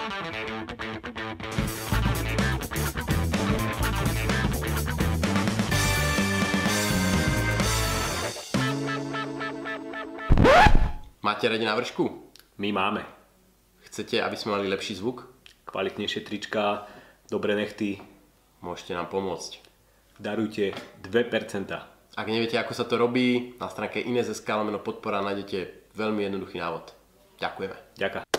Máte radi na vršku? My máme. Chcete, aby sme mali lepší zvuk? Kvalitnejšie trička, dobré nechty. Môžete nám pomôcť. Darujte 2%. Ak neviete, ako sa to robí, na stránke lomeno podpora nájdete veľmi jednoduchý návod. Ďakujeme. Ďakujem.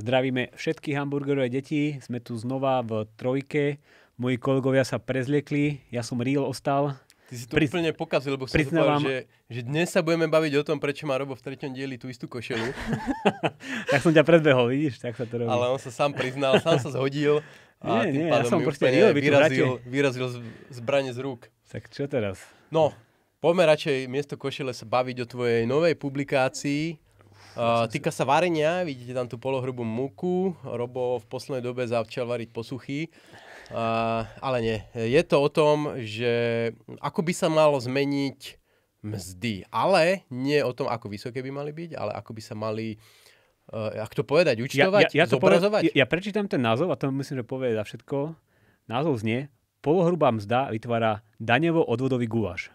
Zdravíme všetky hamburgerové deti, sme tu znova v trojke. Moji kolegovia sa prezliekli, ja som real ostal. Ty si to Pri... úplne pokazil, lebo som priznávam... že, že dnes sa budeme baviť o tom, prečo má Robo v treťom dieli tú istú košelu. tak som ťa predbehol, vidíš, tak sa to robí. Ale on sa sám priznal, sám sa zhodil. A nie, nie, ja som proste real, vyrazil, vyrazil zbranie z rúk. Tak čo teraz? No, poďme radšej miesto košele sa baviť o tvojej novej publikácii. Uh, týka sa varenia, vidíte tam tú polohrubú múku. Robo v poslednej dobe začal variť posuchy. Uh, ale nie. Je to o tom, že ako by sa malo zmeniť mzdy. Ale nie o tom, ako vysoké by mali byť, ale ako by sa mali uh, ako to povedať, účtovať, ja, ja, ja zobrazovať? ja, ja prečítam ten názov a to myslím, že povie za všetko. Názov znie Polohrubá mzda vytvára daňovo-odvodový guláš.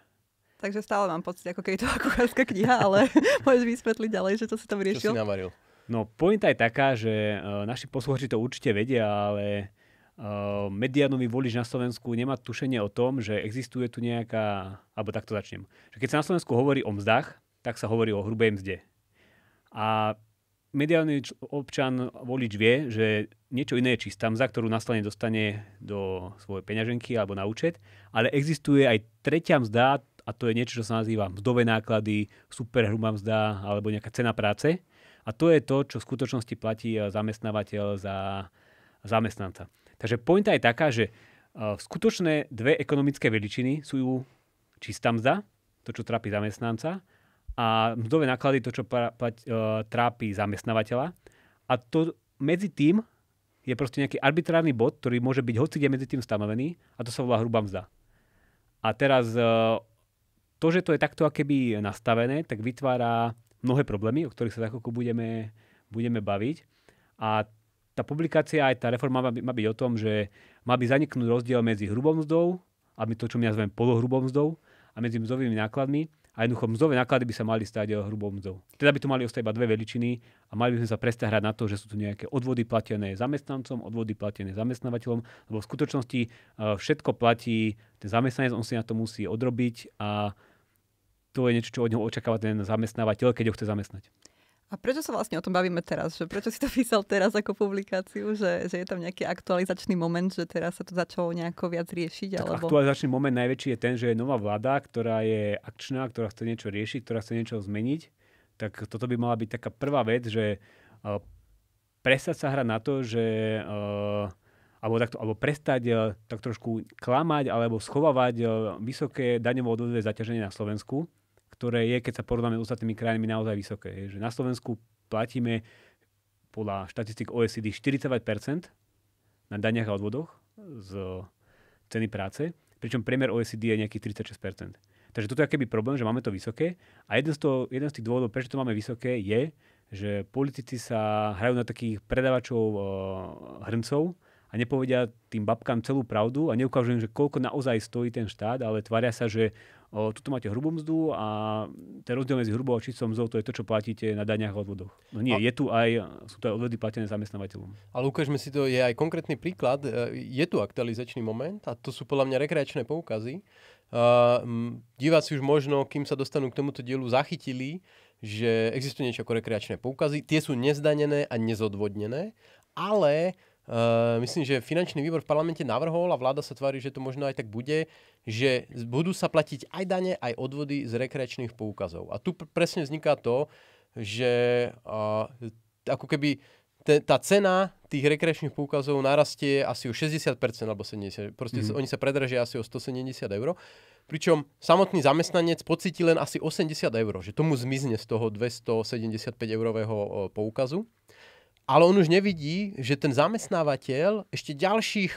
Takže stále mám pocit, ako keď je to kuchárska kniha, ale môžeš vysvetliť ďalej, že to si tam riešil. Čo si navaril? No, pointa je taká, že uh, naši posluchači to určite vedia, ale uh, mediánový volič na Slovensku nemá tušenie o tom, že existuje tu nejaká, alebo takto začnem, že keď sa na Slovensku hovorí o mzdách, tak sa hovorí o hrubej mzde. A mediálny občan, volič vie, že niečo iné je čistá mzda, ktorú nastane dostane do svojej peňaženky alebo na účet, ale existuje aj tretia mzda, a to je niečo, čo sa nazýva mzdové náklady, superhrubá mzda alebo nejaká cena práce. A to je to, čo v skutočnosti platí zamestnávateľ za zamestnanca. Takže pointa je taká, že uh, skutočné dve ekonomické veličiny sú čistá mzda, to, čo trápi zamestnanca, a mzdové náklady, to, čo uh, trápi zamestnávateľa. A to medzi tým je proste nejaký arbitrárny bod, ktorý môže byť hoci medzi tým stanovený a to sa volá hrubá mzda. A teraz to, že to je takto akéby nastavené, tak vytvára mnohé problémy, o ktorých sa tak budeme, budeme baviť. A tá publikácia, aj tá reforma má, má byť o tom, že má by zaniknúť rozdiel medzi hrubou mzdou, a my to, čo my nazveme polohrubou mzdou, a medzi mzdovými nákladmi. A jednoducho mzdové náklady by sa mali stať hrubou mzdou. Teda by tu mali ostať iba dve veličiny a mali by sme sa prestať hrať na to, že sú tu nejaké odvody platené zamestnancom, odvody platené zamestnávateľom, lebo v skutočnosti e, všetko platí, ten zamestnanec, on si na to musí odrobiť a to je niečo, čo od neho očakáva ten zamestnávateľ, keď ho chce zamestnať. A prečo sa vlastne o tom bavíme teraz? Že prečo si to písal teraz ako publikáciu? Že, že je tam nejaký aktualizačný moment, že teraz sa to začalo nejako viac riešiť? Tak alebo... aktualizačný moment najväčší je ten, že je nová vláda, ktorá je akčná, ktorá chce niečo riešiť, ktorá chce niečo zmeniť. Tak toto by mala byť taká prvá vec, že uh, prestať sa hrať na to, že uh, alebo, takto, alebo prestať uh, tak trošku klamať alebo schovávať uh, vysoké daňovo odvodové zaťaženie na Slovensku ktoré je, keď sa porovnáme s ostatnými krajinami, naozaj vysoké. Je, že na Slovensku platíme podľa štatistik OECD 49% na daniach a odvodoch z ceny práce, pričom priemer OECD je nejakých 36%. Takže toto je keby problém, že máme to vysoké. A jeden z, toho, jeden z tých dôvodov, prečo to máme vysoké, je, že politici sa hrajú na takých predávačov uh, hrncov a nepovedia tým babkám celú pravdu a neukážu im, že koľko naozaj stojí ten štát, ale tvária sa, že o, tuto máte hrubú mzdu a ten rozdiel medzi hrubou a čistou mzdou to je to, čo platíte na daniach a odvodoch. No nie, a... je tu aj, sú to aj odvody platené zamestnávateľom. Ale ukážme si to, je aj konkrétny príklad. E, je tu aktualizačný moment a to sú podľa mňa rekreačné poukazy. Uh, diváci už možno, kým sa dostanú k tomuto dielu, zachytili, že existuje niečo ako rekreačné poukazy. Tie sú nezdanené a nezodvodnené, ale Uh, myslím, že finančný výbor v parlamente navrhol a vláda sa tvári, že to možno aj tak bude, že budú sa platiť aj dane, aj odvody z rekreačných poukazov. A tu pr- presne vzniká to, že uh, ako keby te, tá cena tých rekreačných poukazov narastie asi o 60% alebo 70%. Proste mm. oni sa predražia asi o 170 eur. Pričom samotný zamestnanec pocíti len asi 80 eur, že tomu zmizne z toho 275 eurového poukazu ale on už nevidí, že ten zamestnávateľ ešte ďalších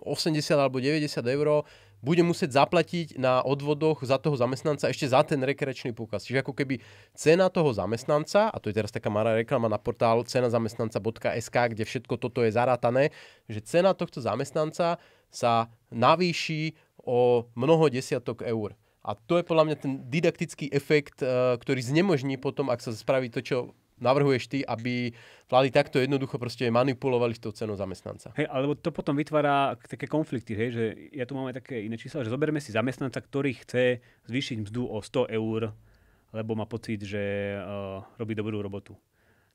80 alebo 90 eur bude musieť zaplatiť na odvodoch za toho zamestnanca ešte za ten rekreačný poukaz. Čiže ako keby cena toho zamestnanca, a to je teraz taká malá reklama na portál cenazamestnanca.sk, kde všetko toto je zarátané, že cena tohto zamestnanca sa navýši o mnoho desiatok eur. A to je podľa mňa ten didaktický efekt, eh, ktorý znemožní potom, ak sa spraví to, čo navrhuješ ty, aby vlády takto jednoducho proste manipulovali s tou cenou zamestnanca. Hej, alebo to potom vytvára také konflikty, hej, že ja tu máme také iné čísla, že zoberme si zamestnanca, ktorý chce zvýšiť mzdu o 100 eur, lebo má pocit, že uh, robí dobrú robotu.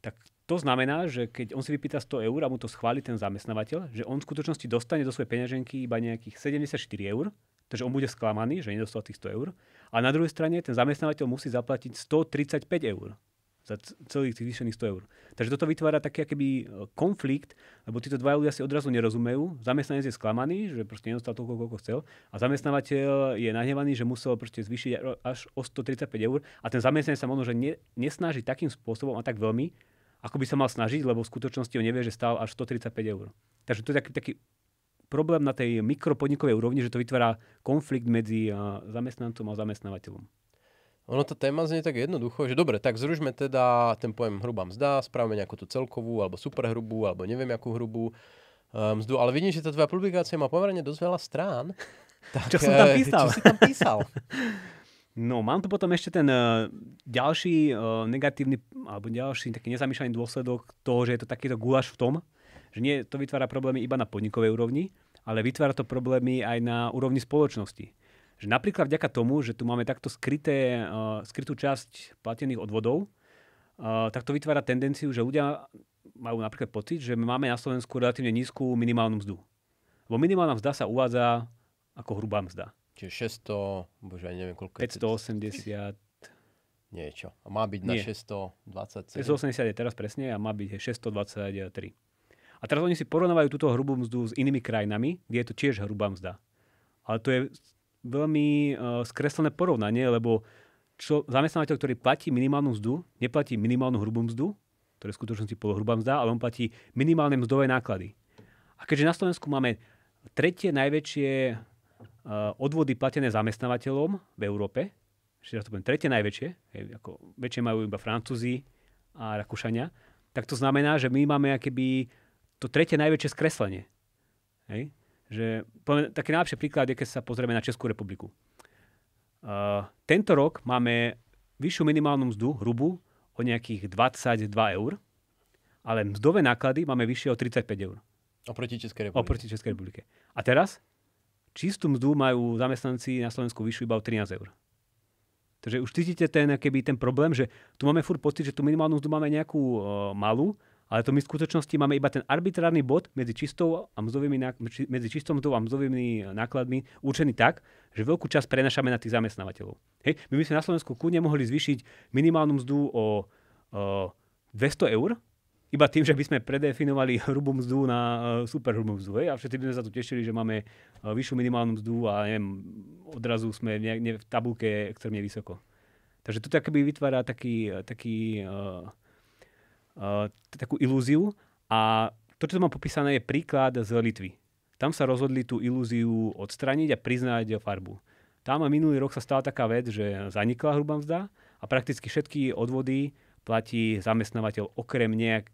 Tak to znamená, že keď on si vypýta 100 eur a mu to schváli ten zamestnávateľ, že on v skutočnosti dostane do svojej peňaženky iba nejakých 74 eur, takže on bude sklamaný, že nedostal tých 100 eur. A na druhej strane ten zamestnávateľ musí zaplatiť 135 eur za celých tých vyšených 100 eur. Takže toto vytvára taký akýby e, konflikt, lebo títo dva ľudia si odrazu nerozumejú. Zamestnanec je sklamaný, že proste nedostal toľko, koľko chcel. A zamestnávateľ je nahnevaný, že musel proste zvýšiť až o 135 eur. A ten zamestnanec sa možno, že ne, nesnaží takým spôsobom a tak veľmi, ako by sa mal snažiť, lebo v skutočnosti on nevie, že stál až 135 eur. Takže to je taký, taký problém na tej mikropodnikovej úrovni, že to vytvára konflikt medzi e, zamestnancom a zamestnávateľom. Ono to téma znie tak jednoducho, že dobre, tak zružme teda ten pojem hrubá mzda, spravíme nejakú tú celkovú, alebo superhrubú, alebo neviem akú hrubú uh, mzdu, ale vidím, že tá tvoja publikácia má pomerne dosť veľa strán. Tak, čo som tam eh, písal? Čo si tam písal? No, mám tu potom ešte ten uh, ďalší uh, negatívny, alebo ďalší taký nezamýšľaný dôsledok toho, že je to takýto gulaš v tom, že nie to vytvára problémy iba na podnikovej úrovni, ale vytvára to problémy aj na úrovni spoločnosti že napríklad vďaka tomu, že tu máme takto skryté, uh, skrytú časť platených odvodov, uh, tak to vytvára tendenciu, že ľudia majú napríklad pocit, že máme na Slovensku relatívne nízku minimálnu mzdu. Lebo minimálna mzda sa uvádza ako hrubá mzda. Čiže 600, bože, neviem koľko 580 niečo. A má byť Nie. na 627. 680 je teraz presne a má byť 623. A teraz oni si porovnávajú túto hrubú mzdu s inými krajinami, kde je to tiež hrubá mzda. Ale to je veľmi uh, skreslené porovnanie, lebo čo, zamestnávateľ, ktorý platí minimálnu mzdu, neplatí minimálnu hrubú mzdu, je v skutočnosti polohrubá mzda, ale on platí minimálne mzdové náklady. A keďže na Slovensku máme tretie najväčšie uh, odvody platené zamestnávateľom v Európe, raz to poviem, tretie najväčšie, hej, ako väčšie majú iba Francúzi a Rakúšania, tak to znamená, že my máme akéby to tretie najväčšie skreslenie. Hej? Že poviem, taký najlepší príklad je, keď sa pozrieme na Českú republiku. Uh, tento rok máme vyššiu minimálnu mzdu, hrubú, o nejakých 22 eur, ale mzdové náklady máme vyššie o 35 eur. Oproti Českej republike. Oproti Českej republike. A teraz čistú mzdu majú zamestnanci na Slovensku vyššiu iba o 13 eur. Takže už cítite ten, keby ten problém, že tu máme furt pocit, že tú minimálnu mzdu máme nejakú uh, malú, ale to my v skutočnosti máme iba ten arbitrárny bod medzi čistou, a mzdovými, medzi čistou mzdou a mzdovými nákladmi určený tak, že veľkú časť prenašame na tých zamestnávateľov. Hej, my by sme na Slovensku kľudne mohli zvýšiť minimálnu mzdu o, o 200 eur, iba tým, že by sme predefinovali hrubú mzdu na uh, super hrubú mzdu. Hej? A všetci by sme sa tu tešili, že máme uh, vyššiu minimálnu mzdu a neviem, odrazu sme v, ne, v tabulke extrémne vysoko. Takže to akoby vytvára taký, taký uh, uh, takú ilúziu a to, čo tu mám popísané, je príklad z Litvy. Tam sa rozhodli tú ilúziu odstraniť a priznať farbu. Tam minulý rok sa stala taká vec, že zanikla hrubá mzda a prakticky všetky odvody platí zamestnávateľ okrem nejak,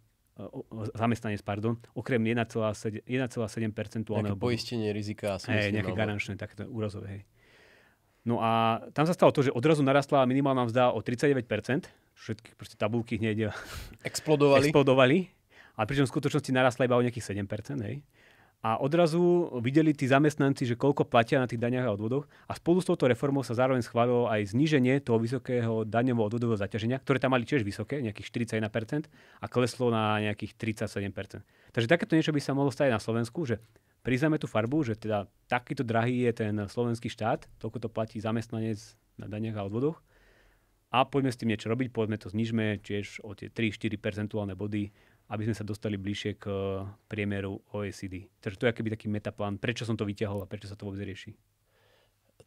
zamestnanec, pardon, okrem 1,7% Nejaké poistenie rizika. Hej, nejaké garančné, takéto úrazové. Hej. No a tam sa stalo to, že odrazu narastla minimálna mzda o 39%, všetky proste tabulky hneď explodovali. explodovali. A pričom v skutočnosti narastla iba o nejakých 7%. Hej. A odrazu videli tí zamestnanci, že koľko platia na tých daňach a odvodoch. A spolu s touto reformou sa zároveň schválilo aj zníženie toho vysokého daňového odvodového zaťaženia, ktoré tam mali tiež vysoké, nejakých 41%, a kleslo na nejakých 37%. Takže takéto niečo by sa mohlo stať na Slovensku, že priznáme tú farbu, že teda takýto drahý je ten slovenský štát, toľko to platí zamestnanec na daniach a odvodoch a poďme s tým niečo robiť, poďme to znižme tiež o tie 3-4 percentuálne body, aby sme sa dostali bližšie k eh, priemeru OECD. Takže to je akýby taký metaplán, prečo som to vyťahol a prečo sa to vôbec rieši.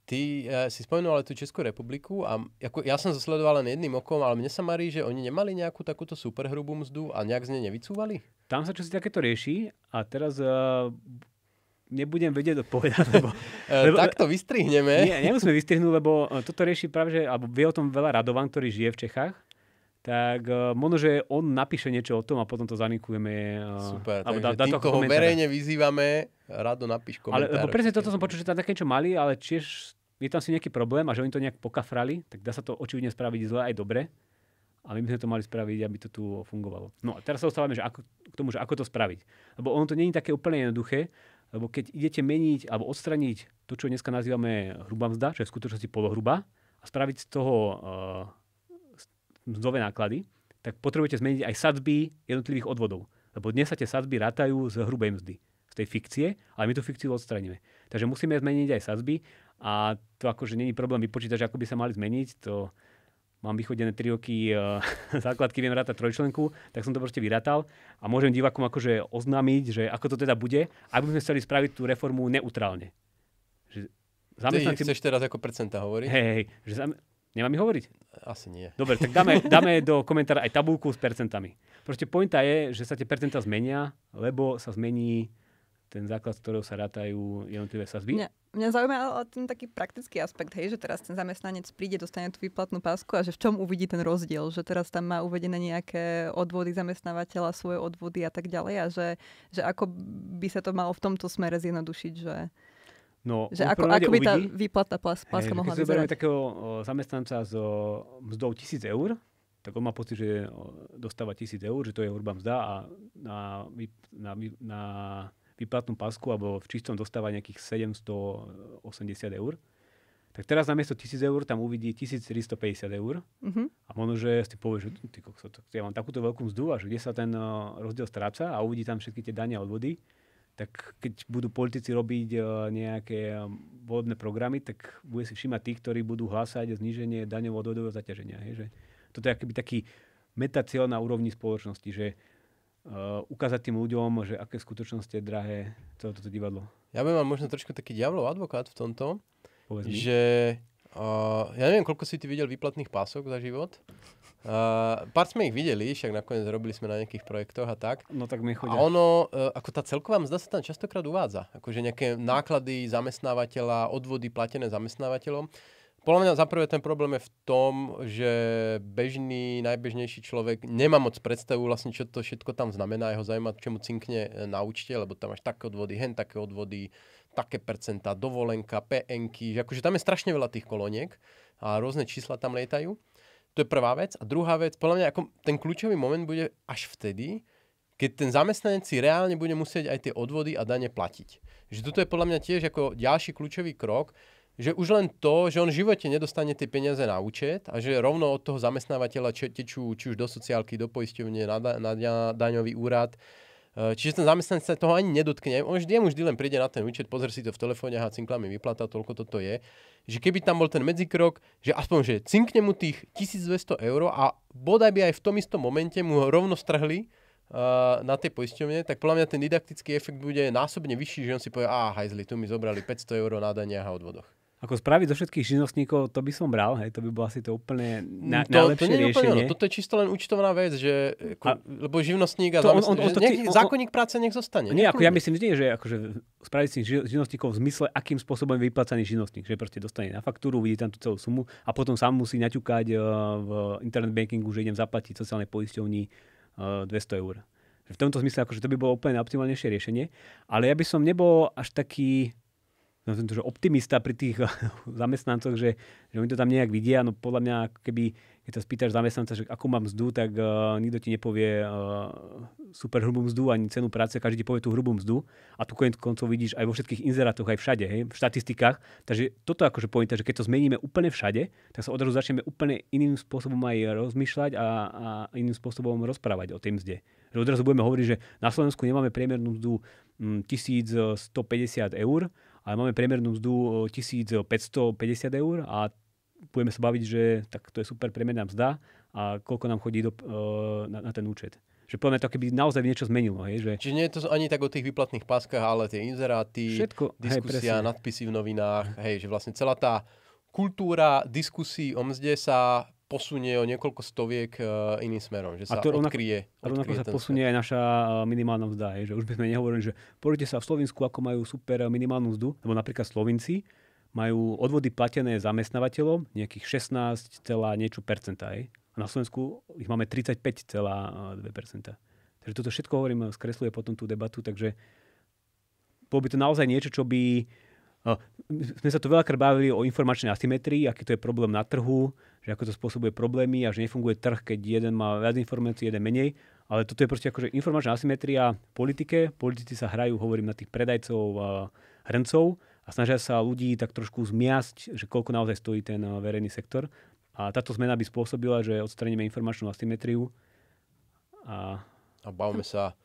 Ty uh, si spomenul ale tú Českú republiku a ako, ja som zasledoval len jedným okom, ale mne sa marí, že oni nemali nejakú takúto superhrubú mzdu a nejak z nej nevycúvali? Tam sa čosi takéto rieši a teraz uh, nebudem vedieť odpovedať, lebo... E, lebo tak to vystrihneme. Nie, nemusíme vystrihnúť, lebo e, toto rieši práve, že, alebo vie o tom veľa Radovan, ktorý žije v Čechách, tak uh, možno, že on napíše niečo o tom a potom to zanikujeme. Uh, Super, alebo takže dá, dá týmto ho verejne vyzývame, rado napíš komentár. Ale, lebo presne toto som počul, že tam také niečo mali, ale tiež je tam si nejaký problém a že oni to nejak pokafrali, tak dá sa to očividne spraviť zle aj dobre. Ale my sme to mali spraviť, aby to tu fungovalo. No a teraz sa ostávame že ako, k tomu, že ako to spraviť. Lebo ono to je také úplne jednoduché, lebo keď idete meniť alebo odstraniť to, čo dneska nazývame hrubá mzda, čo je v skutočnosti polohruba, a spraviť z toho uh, mzdové náklady, tak potrebujete zmeniť aj sadzby jednotlivých odvodov. Lebo dnes sa tie sadzby rátajú z hrubej mzdy, z tej fikcie, ale my tú fikciu odstraníme. Takže musíme zmeniť aj sadzby a to akože není problém vypočítať, že ako by sa mali zmeniť. To mám vychodené 3 roky uh, základky, viem rátať trojčlenku, tak som to proste vyrátal a môžem divákom akože oznámiť, že ako to teda bude, aby sme chceli spraviť tú reformu neutrálne. Že zamestnanci... Ty chceš teraz ako percenta hovoriť? Hej, hej, že zam... Nemám mi hovoriť? Asi nie. Dobre, tak dáme, dáme do komentára aj tabulku s percentami. Proste pointa je, že sa tie percentá zmenia, lebo sa zmení ten základ, z ktorého sa rátajú jednotlivé sazby. Mňa, mňa zaujíma ten taký praktický aspekt, hej, že teraz ten zamestnanec príde, dostane tú výplatnú pásku a že v čom uvidí ten rozdiel, že teraz tam má uvedené nejaké odvody zamestnávateľa, svoje odvody a tak ďalej a že, že ako by sa to malo v tomto smere zjednodušiť, že No, že ako, ako by tá výplata páska hey, mohla vyzerať? Keď takého zamestnanca s mzdou 1000 eur, tak on má pocit, že dostáva 1000 eur, že to je hrubá mzda a na, na, na výplatnú pasku alebo v čistom dostáva nejakých 780 eur. Tak teraz namiesto 1000 eur tam uvidí 1350 eur. Uh-huh. A možno, že si povie, že ty kokso, ja mám takúto veľkú mzdu a že kde sa ten rozdiel stráca a uvidí tam všetky tie dania odvody tak keď budú politici robiť uh, nejaké um, volebné programy, tak bude si všimať tých, ktorí budú hlásať zníženie daňovo odvodového zaťaženia. Hej, že toto je akoby taký metacieľ na úrovni spoločnosti, že uh, ukázať tým ľuďom, že aké skutočnosti je drahé celé toto divadlo. Ja by mal možno trošku taký diablov advokát v tomto, že uh, ja neviem, koľko si ty videl výplatných pások za život, Uh, pár sme ich videli, však nakoniec robili sme na nejakých projektoch a tak. No tak mi chodia. A ono, uh, ako tá celková mzda sa tam častokrát uvádza. Akože nejaké náklady zamestnávateľa, odvody platené zamestnávateľom. Podľa mňa zaprvé ten problém je v tom, že bežný, najbežnejší človek nemá moc predstavu vlastne, čo to všetko tam znamená. Jeho zaujíma, čo mu cinkne e, na účte, lebo tam máš také odvody, hen také odvody, také percentá, dovolenka, PNky, že akože tam je strašne veľa tých koloniek a rôzne čísla tam lietajú. To je prvá vec. A druhá vec, podľa mňa ako ten kľúčový moment bude až vtedy, keď ten zamestnanec si reálne bude musieť aj tie odvody a dane platiť. Že toto je podľa mňa tiež ako ďalší kľúčový krok, že už len to, že on v živote nedostane tie peniaze na účet a že rovno od toho zamestnávateľa tečú či už do sociálky, do poisťovne, na, da, na daňový úrad, e, Čiže ten zamestnanec sa toho ani nedotkne. On vždy, vždy len príde na ten účet, pozrie si to v telefóne, a cinklami vyplata, toľko toto je že keby tam bol ten medzikrok, že aspoň, že cinkne mu tých 1200 eur a bodaj by aj v tom istom momente mu ho rovno strhli uh, na tej poisťovne, tak podľa mňa ten didaktický efekt bude násobne vyšší, že on si povie, á, hajzli, tu mi zobrali 500 eur na daniach a odvodoch. Ako spraviť zo všetkých živnostníkov, to by som bral, hej, to by bolo asi to úplne na, to, najlepšie to nie riešenie. Úplne, no, toto je čisto len účtovná vec, že ako, a, lebo živnostník a on, on, on, to, nech, on, zákonník práce nech zostane. Nie, ako ja myslím, nie, že akože spraviť si živnostníkov v zmysle, akým spôsobom je vyplacaný živnostník, že proste dostane na faktúru, vidí tam tú celú sumu a potom sám musí naťukať uh, v internet bankingu, že idem zaplatiť sociálnej poisťovni uh, 200 eur. V tomto zmysle akože to by bolo úplne optimálnejšie riešenie, ale ja by som nebol až taký som to, že optimista pri tých zamestnancoch, že, že oni to tam nejak vidia. No podľa mňa, keby keď sa spýtaš zamestnanca, že akú mám mzdu, tak uh, nikto ti nepovie uh, super hrubú mzdu ani cenu práce, každý ti povie tú hrubú mzdu a tu konec koncov vidíš aj vo všetkých inzerátoch, aj všade, hej, v štatistikách. Takže toto akože pointa, že keď to zmeníme úplne všade, tak sa odrazu začneme úplne iným spôsobom aj rozmýšľať a, a iným spôsobom rozprávať o tej mzde. Že odrazu budeme hovoriť, že na Slovensku nemáme priemernú mzdu 1150 mm, eur, ale máme priemernú mzdu 1550 eur a budeme sa baviť, že tak to je super priemerná mzda a koľko nám chodí do, na, na ten účet. Že podľa to keby naozaj niečo zmenilo. Hej, že... Čiže nie je to ani tak o tých výplatných páskach, ale tie inzeráty, Všetko, diskusia, hej, nadpisy v novinách, hej, že vlastne celá tá kultúra diskusí o mzde sa posunie o niekoľko stoviek uh, iným smerom, že sa A to rovnako- odkryje, A rovnako odkryje sa posunie aj naša eh, minimálna mzda. Je, že už by sme nehovorili, že pozrite sa v Slovensku, ako majú super eh, minimálnu mzdu, lebo napríklad Slovinci majú odvody platené zamestnávateľom nejakých 16, celá niečo percenta. Je. A na Slovensku ich máme 35,2%. Takže toto všetko hovorím, skresluje potom tú debatu, takže bolo by to naozaj niečo, čo by... eh, my sme sa tu veľakrát bavili o informačnej asymetrii, aký to je problém na trhu, že ako to spôsobuje problémy a že nefunguje trh, keď jeden má viac informácií, jeden menej. Ale toto je proste akože informačná asymetria v politike. Politici sa hrajú, hovorím, na tých predajcov a hrncov a snažia sa ľudí tak trošku zmiasť, že koľko naozaj stojí ten a, verejný sektor. A táto zmena by spôsobila, že odstraníme informačnú asymetriu a A bavme sa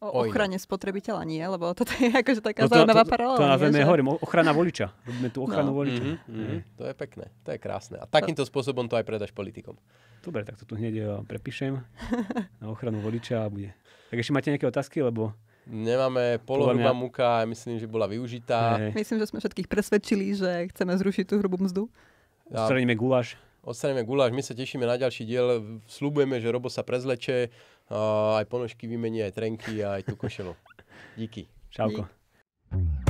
O O inom. ochrane spotrebiteľa nie, lebo toto je akože No taká to, zaujímavá to, paralela. to nie, že- hovorím, ochrana voliča. Robíme tu ochranu No. voliča. Mhm, mhm. To je pekné, to je krásne. A takýmto spôsobom to aj predaš politikom. Dobre, tak to tu hneď eh, prepíšem na ochranu voliča a bude. Tak ešte máte nejaké otázky, lebo Nemáme polohrubá mňa- múka, myslím, že bola využitá. hej, Myslím, že sme všetkých presvedčili, že chceme zrušiť tú hrubú mzdu. A odstraníme guláš. odstraníme guláš, my sa tešíme na ďalší diel. Slubujeme, že Robo sa prezleče, aj ponožky vymenia, aj trenky, aj tú košelu. Díky. Čauko. Dík.